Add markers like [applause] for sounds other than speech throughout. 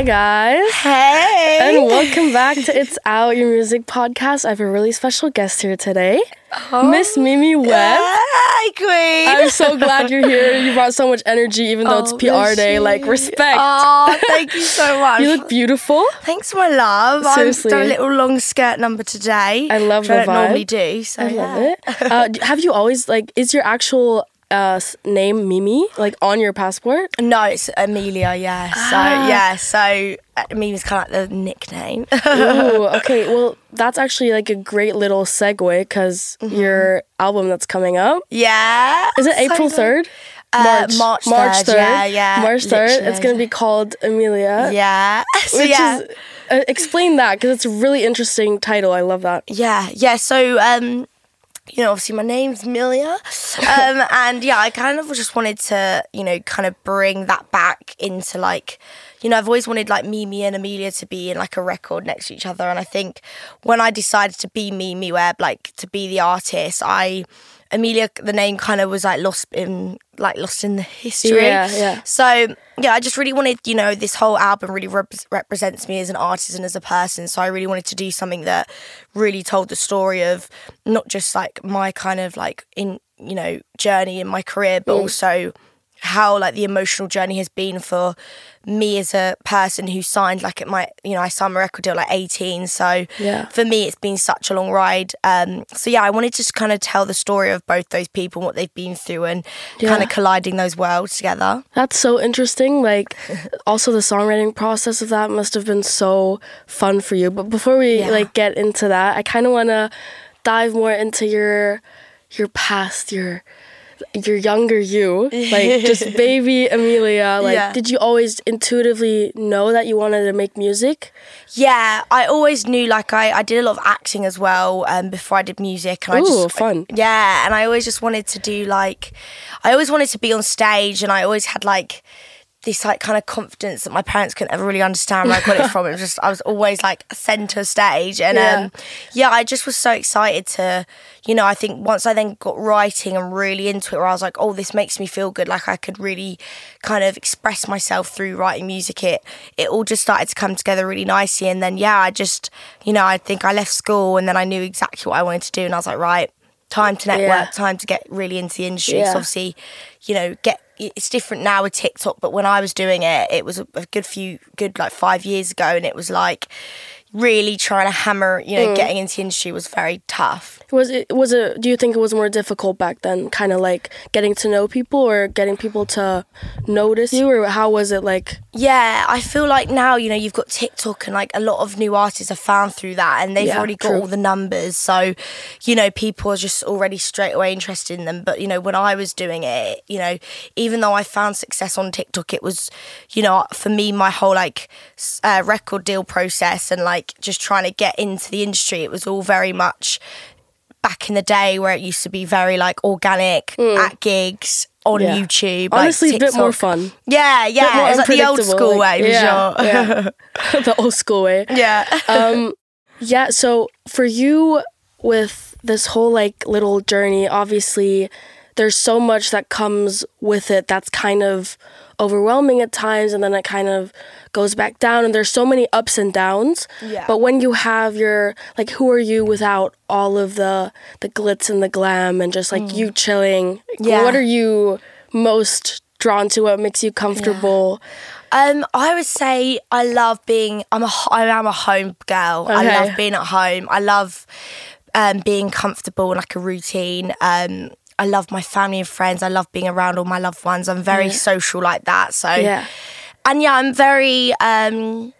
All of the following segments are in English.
Hi, guys. Hey. And welcome back to It's Out, your music podcast. I have a really special guest here today, Miss Mimi Webb. Hi, Queen. I'm so glad you're here. [laughs] You brought so much energy, even though it's Oh, PR day. Like, respect. Oh, [laughs] thank you so much. you look beautiful. Thanks, my love. Seriously. I've done a little long skirt number today. I love which I the don't vibe. normally do. So I yeah. love it. Uh, have you always, like, is your actual uh, name Mimi, like, on your passport? No, it's Amelia. Yeah. So Ah. yeah. So uh, Amelia's kind of like the nickname. [laughs] Ooh, okay. Well, that's actually, like, a great little segue because your album that's coming up. yeah. Is it So April 3rd? Uh, March 3rd, yeah, yeah, March 3rd. It's going to be called Amelia. Yeah. [laughs] So Which yeah. is, uh, explain that because it's a really interesting title. I love that. Yeah, yeah. So, um, you know, obviously my name's Milia, [laughs] um, and yeah, I kind of just wanted to, you know, kind of bring that back into like, you know, I've always wanted like Mimi and Amelia to be in like a record next to each other, and I think when I decided to be Mimi Webb, like to be the artist, I. Amelia, the name kind of was like lost in like lost in the history. Yeah, yeah. So yeah, I just really wanted, you know, this whole album really rep- represents me as an artist and as a person. So I really wanted to do something that really told the story of not just like my kind of like in you know journey in my career, Mm. but also how like the emotional journey has been for me as a person who signed like at my you know I signed my record deal like 18 so Yeah. for me it's been such a long ride um so yeah I wanted to just kind of tell the story of both those people and what they've been through and kind of colliding those worlds together That's so interesting. Like, [laughs] also the songwriting process of that must have been so fun for you. But before we Yeah. like get into that, I kind of want to dive more into your your past, your your younger you, like just [laughs] baby Amelia. Like, Yeah. did you always intuitively know that you wanted to make music? Yeah, I always knew like I, I did a lot of acting as well um, before I did music and I Ooh, just fun. Yeah, and I always just wanted to do like I always wanted to be on stage and I always had like this like kind of confidence that my parents couldn't ever really understand where I got it [laughs] from. It was just I was always like centre stage and Yeah. um yeah, I just was so excited to you know, I think once I then got writing and really into it where I was like, oh, this makes me feel good, like I could really kind of express myself through writing music, it it all just started to come together really nicely and then yeah, I just you know, I think I left school and then I knew exactly what I wanted to do and I was like, right, time to network, Yeah. time to get really into the industry. Yeah. So obviously, you know, get it's different now with TikTok, but when I was doing it, it was a, a good few, good like five years ago, and it was like really trying to hammer, you know, Mm. getting into the industry was very tough. Was it was it? Do you think it was more difficult back then, kind of like getting to know people or getting people to notice you, or how was it like? Yeah, I feel like now, you know, you've got TikTok and like a lot of new artists are found through that and they've Yeah, already got true. all the numbers. So, you know, people are just already straight away interested in them. But, you know, when I was doing it, you know, even though I found success on TikTok, it was, you know, for me, my whole like uh, record deal process and like just trying to get into the industry, it was all very much back in the day where it used to be very like organic at gigs on. Yeah. YouTube. like, Honestly, a bit more fun. Yeah, yeah. more It's like the old school like- way, yeah, sure. yeah. [laughs] [laughs] the old school way. Yeah. Um, [laughs] yeah. So for you, with this whole like little journey, obviously, there's so much that comes with it. That's kind of overwhelming at times, and then it kind of goes back down. And there's so many ups and downs. Yeah. But when you have your like, who are you without all of the the glitz and the glam, and just like you chilling? Mm. Yeah. What are you most drawn to? What makes you comfortable? Um, I would say I love being. I'm a. I am a home girl. Okay. I love being at home. I love um, being comfortable in like a routine. Um, I love my family and friends. I love being around all my loved ones. I'm very social like that. So Yeah. and yeah, I'm very. Um,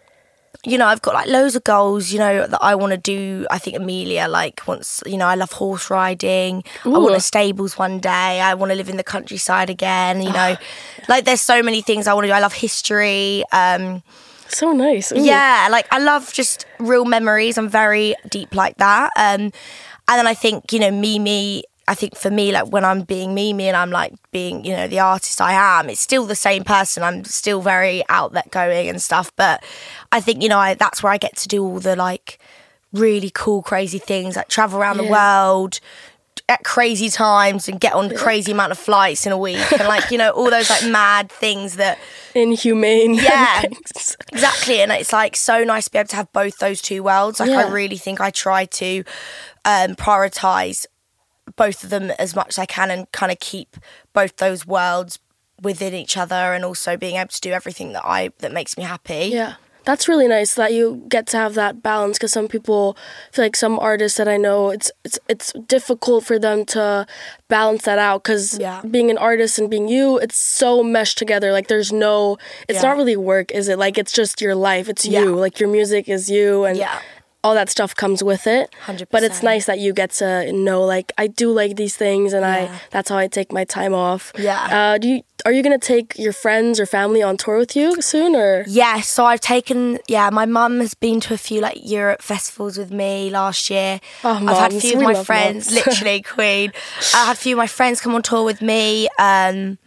you know, I've got like loads of goals, you know, that I want to do. I think Amelia, like, wants, you know, I love horse riding. I want a stables one day. I want to live in the countryside again, you know. like, there's so many things I want to do. I love history. Um, So nice. Ooh. yeah, like, I love just real memories. I'm very deep like that. Um, and then I think, you know, Mimi, I think for me, like when I'm being Mimi and I'm like being, you know, the artist I am, it's still the same person. I'm still very outlet going and stuff. But I think, you know, I, that's where I get to do all the like really cool, crazy things, like travel around the world, at crazy times and get on crazy amount of flights in a week and like you know all those like mad things that Inhumane. Yeah. [laughs] things. Exactly, and it's like so nice to be able to have both those two worlds. Like Yeah. I really think I try to um, prioritize both of them as much as I can, and kind of keep both those worlds within each other, and also being able to do everything that I that makes me happy. Yeah. That's really nice that you get to have that balance because some people feel like some artists that I know it's it's it's difficult for them to balance that out because Yeah. being an artist and being you it's so meshed together like there's no it's Yeah. not really work is it like it's just your life it's Yeah. you like your music is you and Yeah. All that stuff comes with it 100%. but it's nice that you get to know like I do like these things and Yeah. I that's how I take my time off Yeah. uh, do you are you gonna take your friends or family on tour with you soon or Yeah, so I've taken yeah, my mum has been to a few like Europe festivals with me last year. Oh, I've had a few of my friends, [laughs] literally queen. I had a few of my friends come on tour with me. Um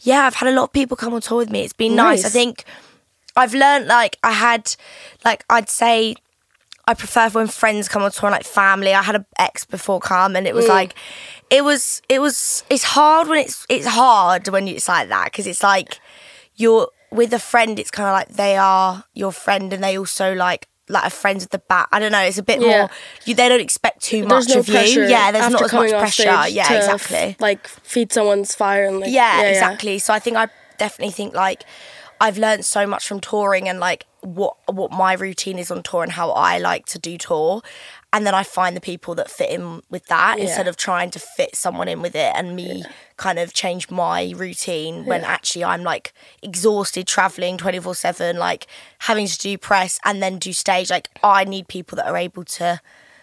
yeah, I've had a lot of people come on tour with me. It's been nice. I think I've learned like I had like I'd say I prefer when friends come on tour and like family. I had an ex before come and it Mm. was like it was it was it's hard when it's it's hard when it's like that because it's like you're with a friend it's kind of like they are your friend and they also like like a friends with the back. I don't know. It's a bit Yeah. more. You, they don't expect too there's much no of you. Yeah, there's not as much pressure. Yeah, exactly. f- like feed someone's fire and like Yeah, exactly. So I think I definitely think like I've learned so much from touring and like what what my routine is on tour and how I like to do tour. And then I find the people that fit in with that Yeah. instead of trying to fit someone in with it and me kind of change my routine when actually I'm like exhausted traveling 24 7, like having to do press and then do stage. Like I need people that are able to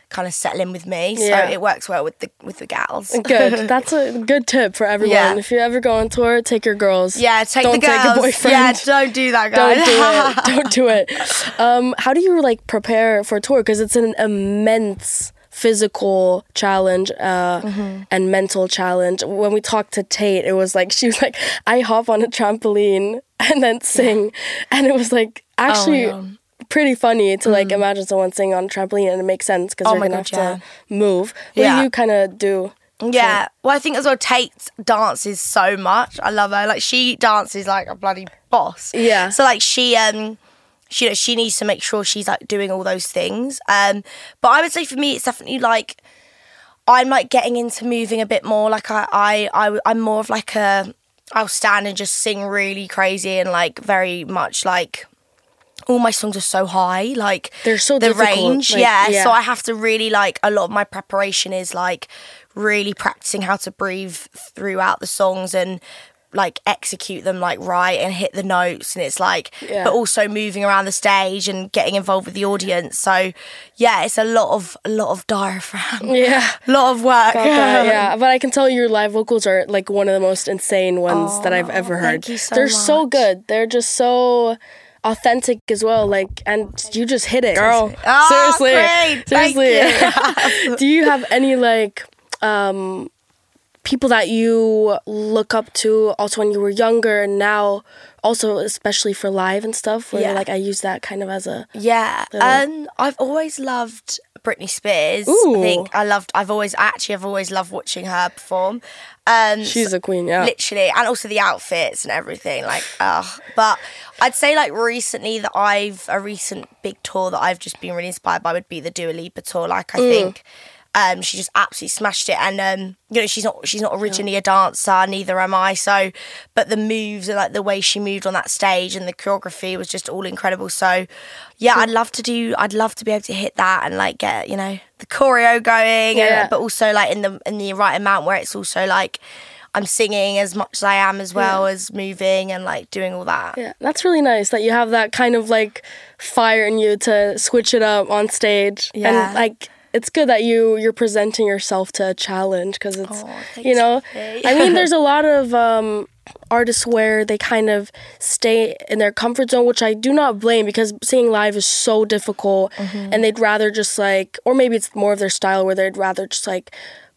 kind of settle in with me. Yeah. So it works well with the with the gals. Good. [laughs] That's a good tip for everyone. Yeah. If you ever go on tour, take your girls. Yeah, take Don't the girls. take a boyfriend. Yeah, don't do that, guys. Don't do it. [laughs] Don't do it. Um, how do you like prepare for a tour? Because it's an immense physical challenge uh, Mm-hmm. and mental challenge. When we talked to Tate, it was like [laughs] she was like, I hop on a trampoline and then sing, and it was like actually. Oh. Pretty funny to like imagine someone singing on a trampoline and it makes sense because Mm. Oh you're gonna God, have to move. What Yeah. do you kind of do? Yeah. Well, I think as well, Tate dances so much. I love her. Like she dances like a bloody boss. Yeah. So like she um she you know, she needs to make sure she's like doing all those things. Um but I would say for me it's definitely like I'm like getting into moving a bit more. Like I I, I I'm more of like a I'll stand and just sing really crazy and like very much like all my songs are so high, like They're so the difficult, range, like, yeah. yeah. So I have to really like a lot of my preparation is like really practicing how to breathe throughout the songs and like execute them like right and hit the notes and it's like Yeah. but also moving around the stage and getting involved with the audience so yeah it's a lot of a lot of diaphragm [laughs] Yeah. a [laughs] lot of work that, [laughs] yeah, but I can tell your live vocals are like one of the most insane ones that I've ever heard. so They're so good. They're just so authentic as well. Like, and you just hit it, girl. Oh, Seriously, great. Thank seriously. [laughs] Do you have any like um people that you look up to also when you were younger and now also especially for live and stuff where Yeah. like I use that kind of as a Yeah. Um, I've always loved Britney Spears. Ooh. I think I loved. I've always actually I've always loved watching her perform. Um, she's a queen, yeah. literally, and also the outfits and everything. Like, oh, but I'd say like recently that I've a recent big tour that I've just been really inspired by would be the Dua Lipa tour. Like, I think. Um, she just absolutely smashed it, and um, you know she's not she's not originally a dancer, neither am I. So, but the moves and like the way she moved on that stage and the choreography was just all incredible. So, yeah, I'd love to do. I'd love to be able to hit that and like get you know the choreo going, Yeah. and, but also like in the in the right amount where it's also like I'm singing as much as I am as well as moving and like doing all that. Yeah, that's really nice that you have that kind of like fire in you to switch it up on stage. Yeah. And like it's good that you you're presenting yourself to a challenge because it's Oh, you know. I mean there's [laughs] a lot of um artists where they kind of stay in their comfort zone which I do not blame because singing live is so difficult Mm-hmm. and they'd rather just like or maybe it's more of their style where they'd rather just like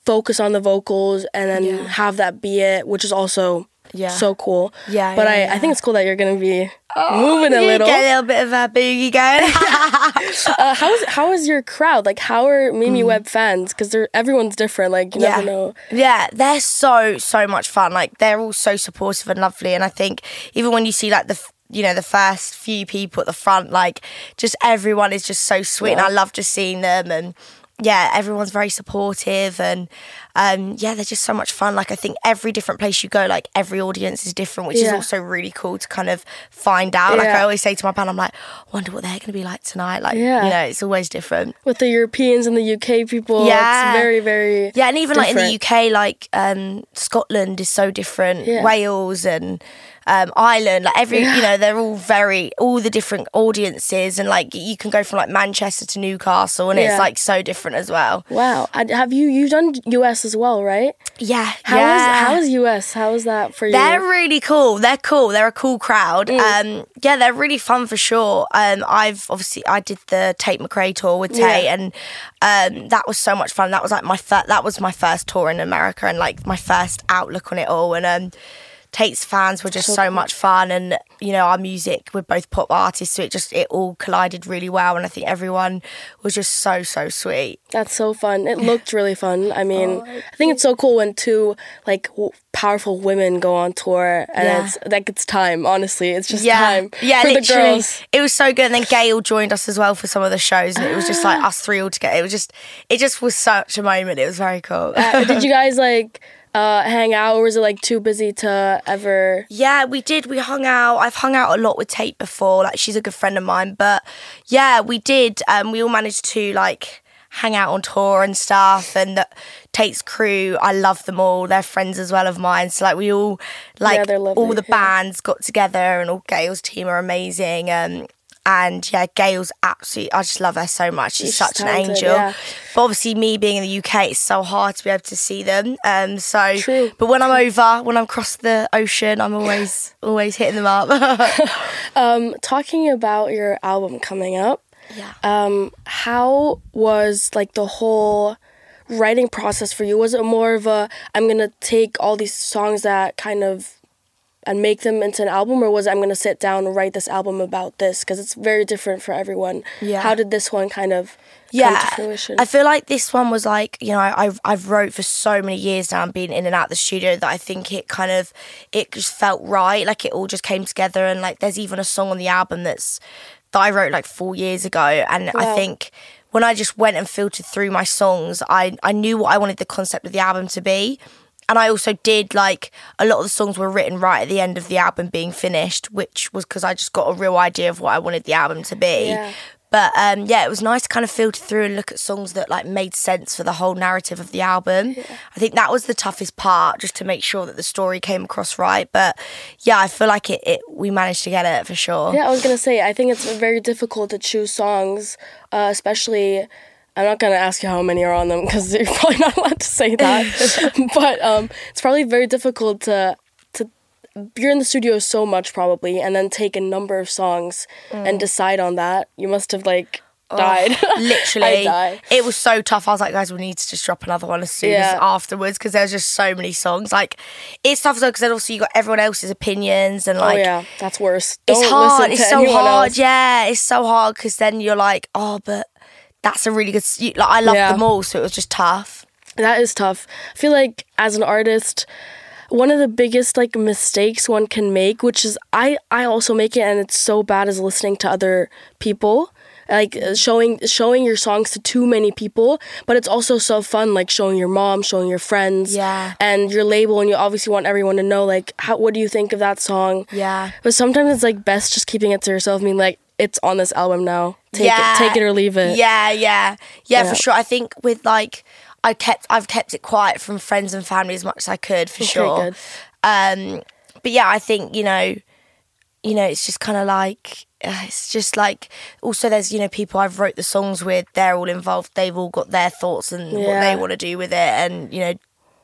focus on the vocals and then Yeah. have that be it which is also Yeah. so cool. Yeah, but yeah, I, yeah. I think it's cool that you're gonna be moving a little. Get a little bit of a boogie going. [laughs] Uh, how is how is your crowd? Like, how are Mimi Webb fans? Because they're everyone's different. Like, you yeah. never know. Yeah, they're so so much fun. Like they're all so supportive and lovely. And I think even when you see like the f- you know the first few people at the front, like just everyone is just so sweet, and I love just seeing them. And yeah, everyone's very supportive, and um, yeah, they're just so much fun. Like I think every different place you go, like every audience is different, which is also really cool to kind of find out. Like I always say to my band, I'm like, wonder what they're going to be like tonight. Like Yeah. you know, it's always different. With the Europeans and the UK people, Yeah. it's very very Yeah, and even like in the. UK, like um, Scotland is so different. Yeah. Wales and um, Ireland, like every you know, they're all very all the different audiences, and like you can go from like Manchester to Newcastle, and Yeah. it's like so different as well. Wow, I- have you you done US as well, right? Yeah, How is yeah. how is US? How is that for you? They're really cool. They're cool. They're a cool crowd. Mm. Um, yeah, they're really fun for sure. Um, I've obviously I did the Tate McRae tour with Tate, Yeah. and um, that was so much fun. That was like my fir- that was my first tour in America, and like my first outlook on it all. And um, Tate's fans were just So much fun, and you know our music. We're both pop artists, so it just it all collided really well. And I think everyone was just so so sweet. That's so fun. It looked really fun. I mean, Oh, I think it's so cool when two like w- powerful women go on tour, and Yeah. it's like it's time. Honestly, it's just yeah, time yeah, for the girls. It was so good. And then Gayle joined us as well for some of the shows, and it was just like [gasps] us three all together. It was just, it just was such a moment. It was very cool. Uh, did you [laughs] guys like uh, hang out, or was it like too busy to ever? yeah, we did. We hung out. I've hung out a lot with Tate before. Like she's a good friend of mine. But yeah, we did. Um, we all managed to like hang out on tour and stuff. And the, Tate's crew, I love them all. They're friends as well of mine. So like we all like lovely, all the yeah. bands got together, and all Gayle's team are amazing. Um, and yeah, Gayle's absolutely. I just love her so much. She's, She's such an angel. yeah. But obviously, me being in the UK, it's so hard to be able to see them. Um, so, True. but when I'm over, when I'm across the ocean, I'm always [laughs] always hitting them up. [laughs] Um, talking about your album coming up, yeah. um, how was like the whole writing process for you? Was it more of a I'm gonna take all these songs that kind of and make them into an album, or was I'm gonna sit down and write this album about this? Because it's very different for everyone. Yeah. How did this one kind of yeah, come to fruition? I feel like this one was like you know I've I've wrote for so many years now and been in and out of the studio that I think it kind of it just felt right like it all just came together and like there's even a song on the album that's that I wrote like four years ago and I think when I just went and filtered through my songs I I knew what I wanted the concept of the album to be and I also did like a lot of the songs were written right at the end of the album being finished, which was because I just got a real idea of what I wanted the album to be. Yeah. But um, yeah, it was nice to kind of filter through and look at songs that like made sense for the whole narrative of the album. I think that was the toughest part, just to make sure that the story came across right. But yeah, I feel like it, it we managed to get it for sure. Yeah, I was gonna say I think it's very difficult to choose songs, uh, especially. I'm not gonna ask you how many are on them because you're [laughs] probably not allowed to say that. [laughs] but um, it's probably very difficult to to you're in the studio so much probably, and then take a number of songs Mm. and decide on that. You must have like died. [laughs] Literally, die. it was so tough. I was like, guys, we need to just drop another one as soon as afterwards because there's just so many songs. Like, it's tough though because then also you got everyone else's opinions and like oh yeah, that's worse. it's Don't hard. It's so hard. else. Yeah, it's so hard because then you're like, oh, but that's a really good. you- Like I love Yeah. them all, so it was just tough. That is tough. I feel like as an artist, one of the biggest like mistakes one can make, which is I I also make it, and it's so bad, is listening to other people. Like uh, showing showing your songs to too many people, but it's also so fun. Like showing your mom, showing your friends, Yeah. and your label, and you obviously want everyone to know like how what do you think of that song? Yeah. But sometimes it's like best just keeping it to yourself. I mean, like it's on this album now. Take yeah. it, take it or leave it. Yeah, yeah, yeah, Yeah. for sure. I think with like, I kept, I've kept it quiet from friends and family as much as I could, for sure. Um, but yeah, I think you know, you know, it's just kind of like. uh, It's just like also there's you know people I've wrote the songs with they're all involved they've all got their thoughts and what they want to do with it and you know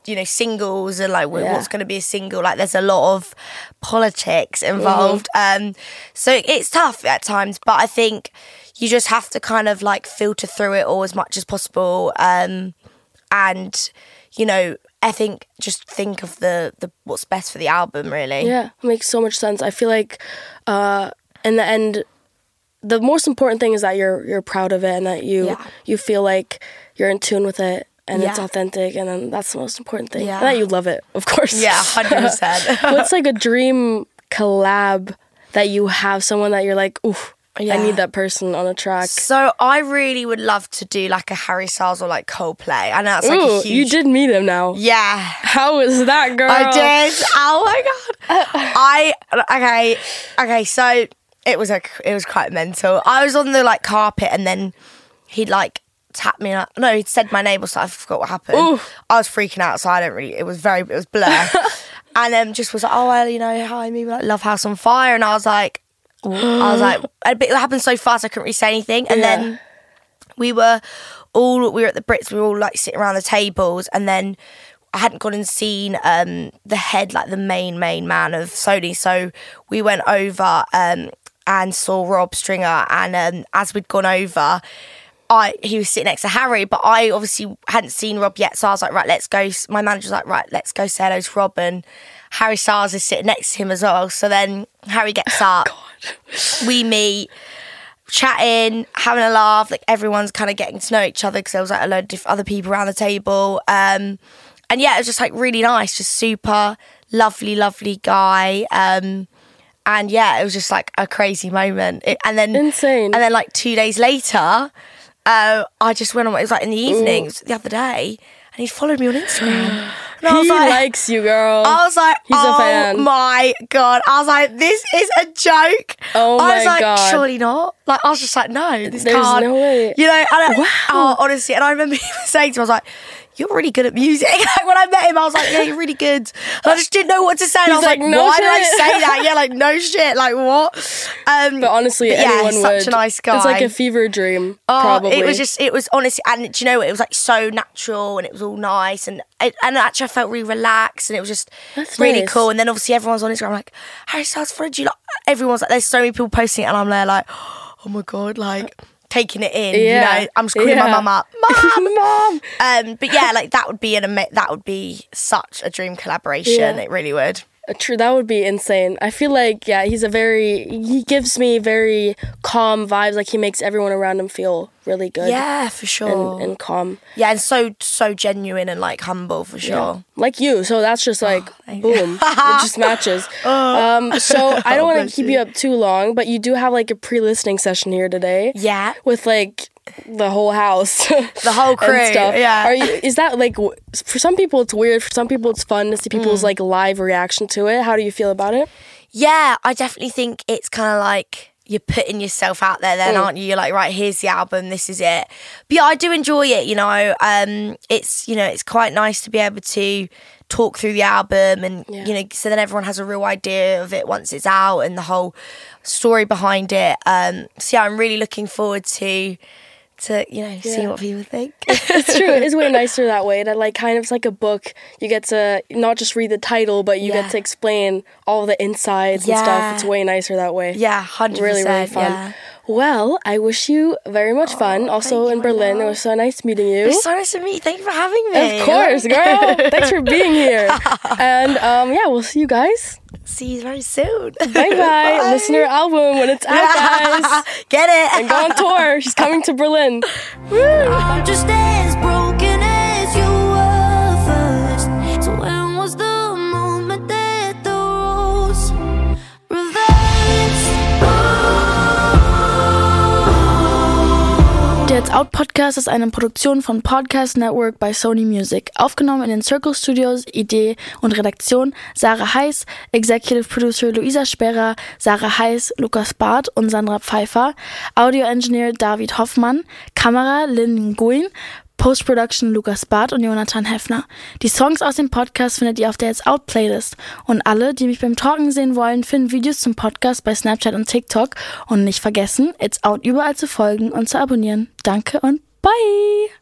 you know singles and like Yeah. what's going to be a single like there's a lot of politics involved um so it's tough at times but I think you just have to kind of like filter through it all as much as possible um and you know I think just think of the the what's best for the album, really. Yeah, it makes so much sense. I feel like uh, in the end, the most important thing is that you're you're proud of it and that you Yeah. you feel like you're in tune with it and it's authentic, and then that's the most important thing. Yeah. And that you love it, of course. Yeah, hundred percent. [laughs] What's like a dream collab that you have? Someone that you're like, oof, I need that person on a track. So I really would love to do like a Harry Styles or like Coldplay. I know that's like Ooh, a huge. you did meet him now. Yeah. How was that, girl? I did. Oh my god. [laughs] I okay. Okay, so it was a it was quite mental. I was on the like carpet and then he'd like tapped me. Like, no, he'd said my name or something. I forgot what happened. Ooh. I was freaking out, so I don't really. It was very. It was blur. [laughs] and um, just was like, oh well, you know, hi, me like Love House on Fire, and I was like, I was like, [gasps] it happened so fast, I couldn't really say anything, and Yeah. then we were all we were at the Brits. We were all like sitting around the tables, and then I hadn't gone and seen um, the head, like the main main man of Sony. So we went over um, and saw Rob Stringer, and um, as we'd gone over. I he was sitting next to Harry, but I obviously hadn't seen Rob yet, so I was like, right, let's go. My manager was like, right, let's go say hello to Rob, and Harry Styles is sitting next to him as well. So then Harry gets [laughs] up, we meet, chatting, having a laugh. Like everyone's kind of getting to know each other because there was like a load of diff- other people around the table. Um, and yeah, it was just like really nice, just super lovely, lovely guy. Um, and yeah, it was just like a crazy moment. It, and then Insane. And then like two days later, uh, I just went on. It was like in the evenings was the other day, and he followed me on Instagram. [gasps] And I was he like, likes you, girl. I was like, He's a oh fan. my god! I was like, this is a joke. Oh I was like, God. surely not. Like, I was just like, no, this There's can't. no way. You know, and I, Wow. oh, honestly, and I remember [laughs] he was saying to me, I was like. You're really good at music. [laughs] Like when I met him, I was like, "Yeah, you're really good." And I just didn't know what to say. And I was like, like, "No "Why did I say that?" Yeah, like no shit. Like what? Um, but honestly, but yeah, anyone would. such a nice guy. It's like a fever dream, Oh, probably. It was just, it was honestly, and do you know what? It was like so natural and it was all nice. And it, and actually, I felt really relaxed and it was just That's really nice. cool. And then obviously, everyone's on Instagram like, Harry Styles followed you. Like, everyone's like, there's so many people posting it. And I'm there like, [gasps] oh my God, like taking it in. Yeah. You know, I'm just calling my Yeah. mum up, [laughs] mum. mom. Um, but yeah, like that would be an ama- that would be such a dream collaboration. Yeah. It really would. True, that would be insane. I feel like yeah, he's a very he gives me very calm vibes. Like he makes everyone around him feel really good. Yeah, for sure. And, and calm. yeah, and so so genuine and like humble for sure. Like you. So that's just like thank boom. it just [laughs] matches. um so [laughs] I don't want to keep you. you up too long, but you do have like a pre-listening session here today. Yeah. With like the whole house. [laughs] The whole crew, yeah. Are you is that like for some people it's weird, for some people it's fun to see Mm. people's like live reaction to it. How do you feel about it? Yeah, I definitely think it's kind of like you're putting yourself out there, then, Mm. aren't you? You're like, right, here's the album, this is it. But yeah, I do enjoy it. You know, um, it's you know, it's quite nice to be able to talk through the album, and Yeah. you know, so then everyone has a real idea of it once it's out and the whole story behind it. Um, so yeah, I'm really looking forward to to you know see what people think. [laughs] It's true. It's way [laughs] nicer that way. That like kind of it's like a book. You get to not just read the title, but you Yeah. get to explain all the insides and stuff. It's way nicer that way. yeah, hundred Really, really fun. Yeah. Well, I wish you very much fun. Also in my Berlin. It was so nice meeting you. It's so nice to meet you. Thank you for having me. Of course, [laughs] girl. Thanks for being here. [laughs] And um, yeah, we'll see you guys. See you very soon. [laughs] Bye bye. Listen to her album when it's out, guys. Get it? And go on tour. She's coming to Berlin. It's Out Podcast ist eine Produktion von Podcast Network bei Sony Music. Aufgenommen in den Circle Studios, Idee und Redaktion Sarah Heiß, Executive Producer Luisa Sperrer, Sarah Heiß, Lukas Barth und Sandra Pfeiffer, Audio Engineer David Hoffmann, Kamera Lynn Nguyen, Post-Production Lukas Barth und Jonathan Heffner. Die Songs aus dem Podcast findet ihr auf der It's Out Playlist. Und alle, die mich beim Talken sehen wollen, finden Videos zum Podcast bei Snapchat und TikTok. Und nicht vergessen, It's Out überall zu folgen und zu abonnieren. Danke und bye!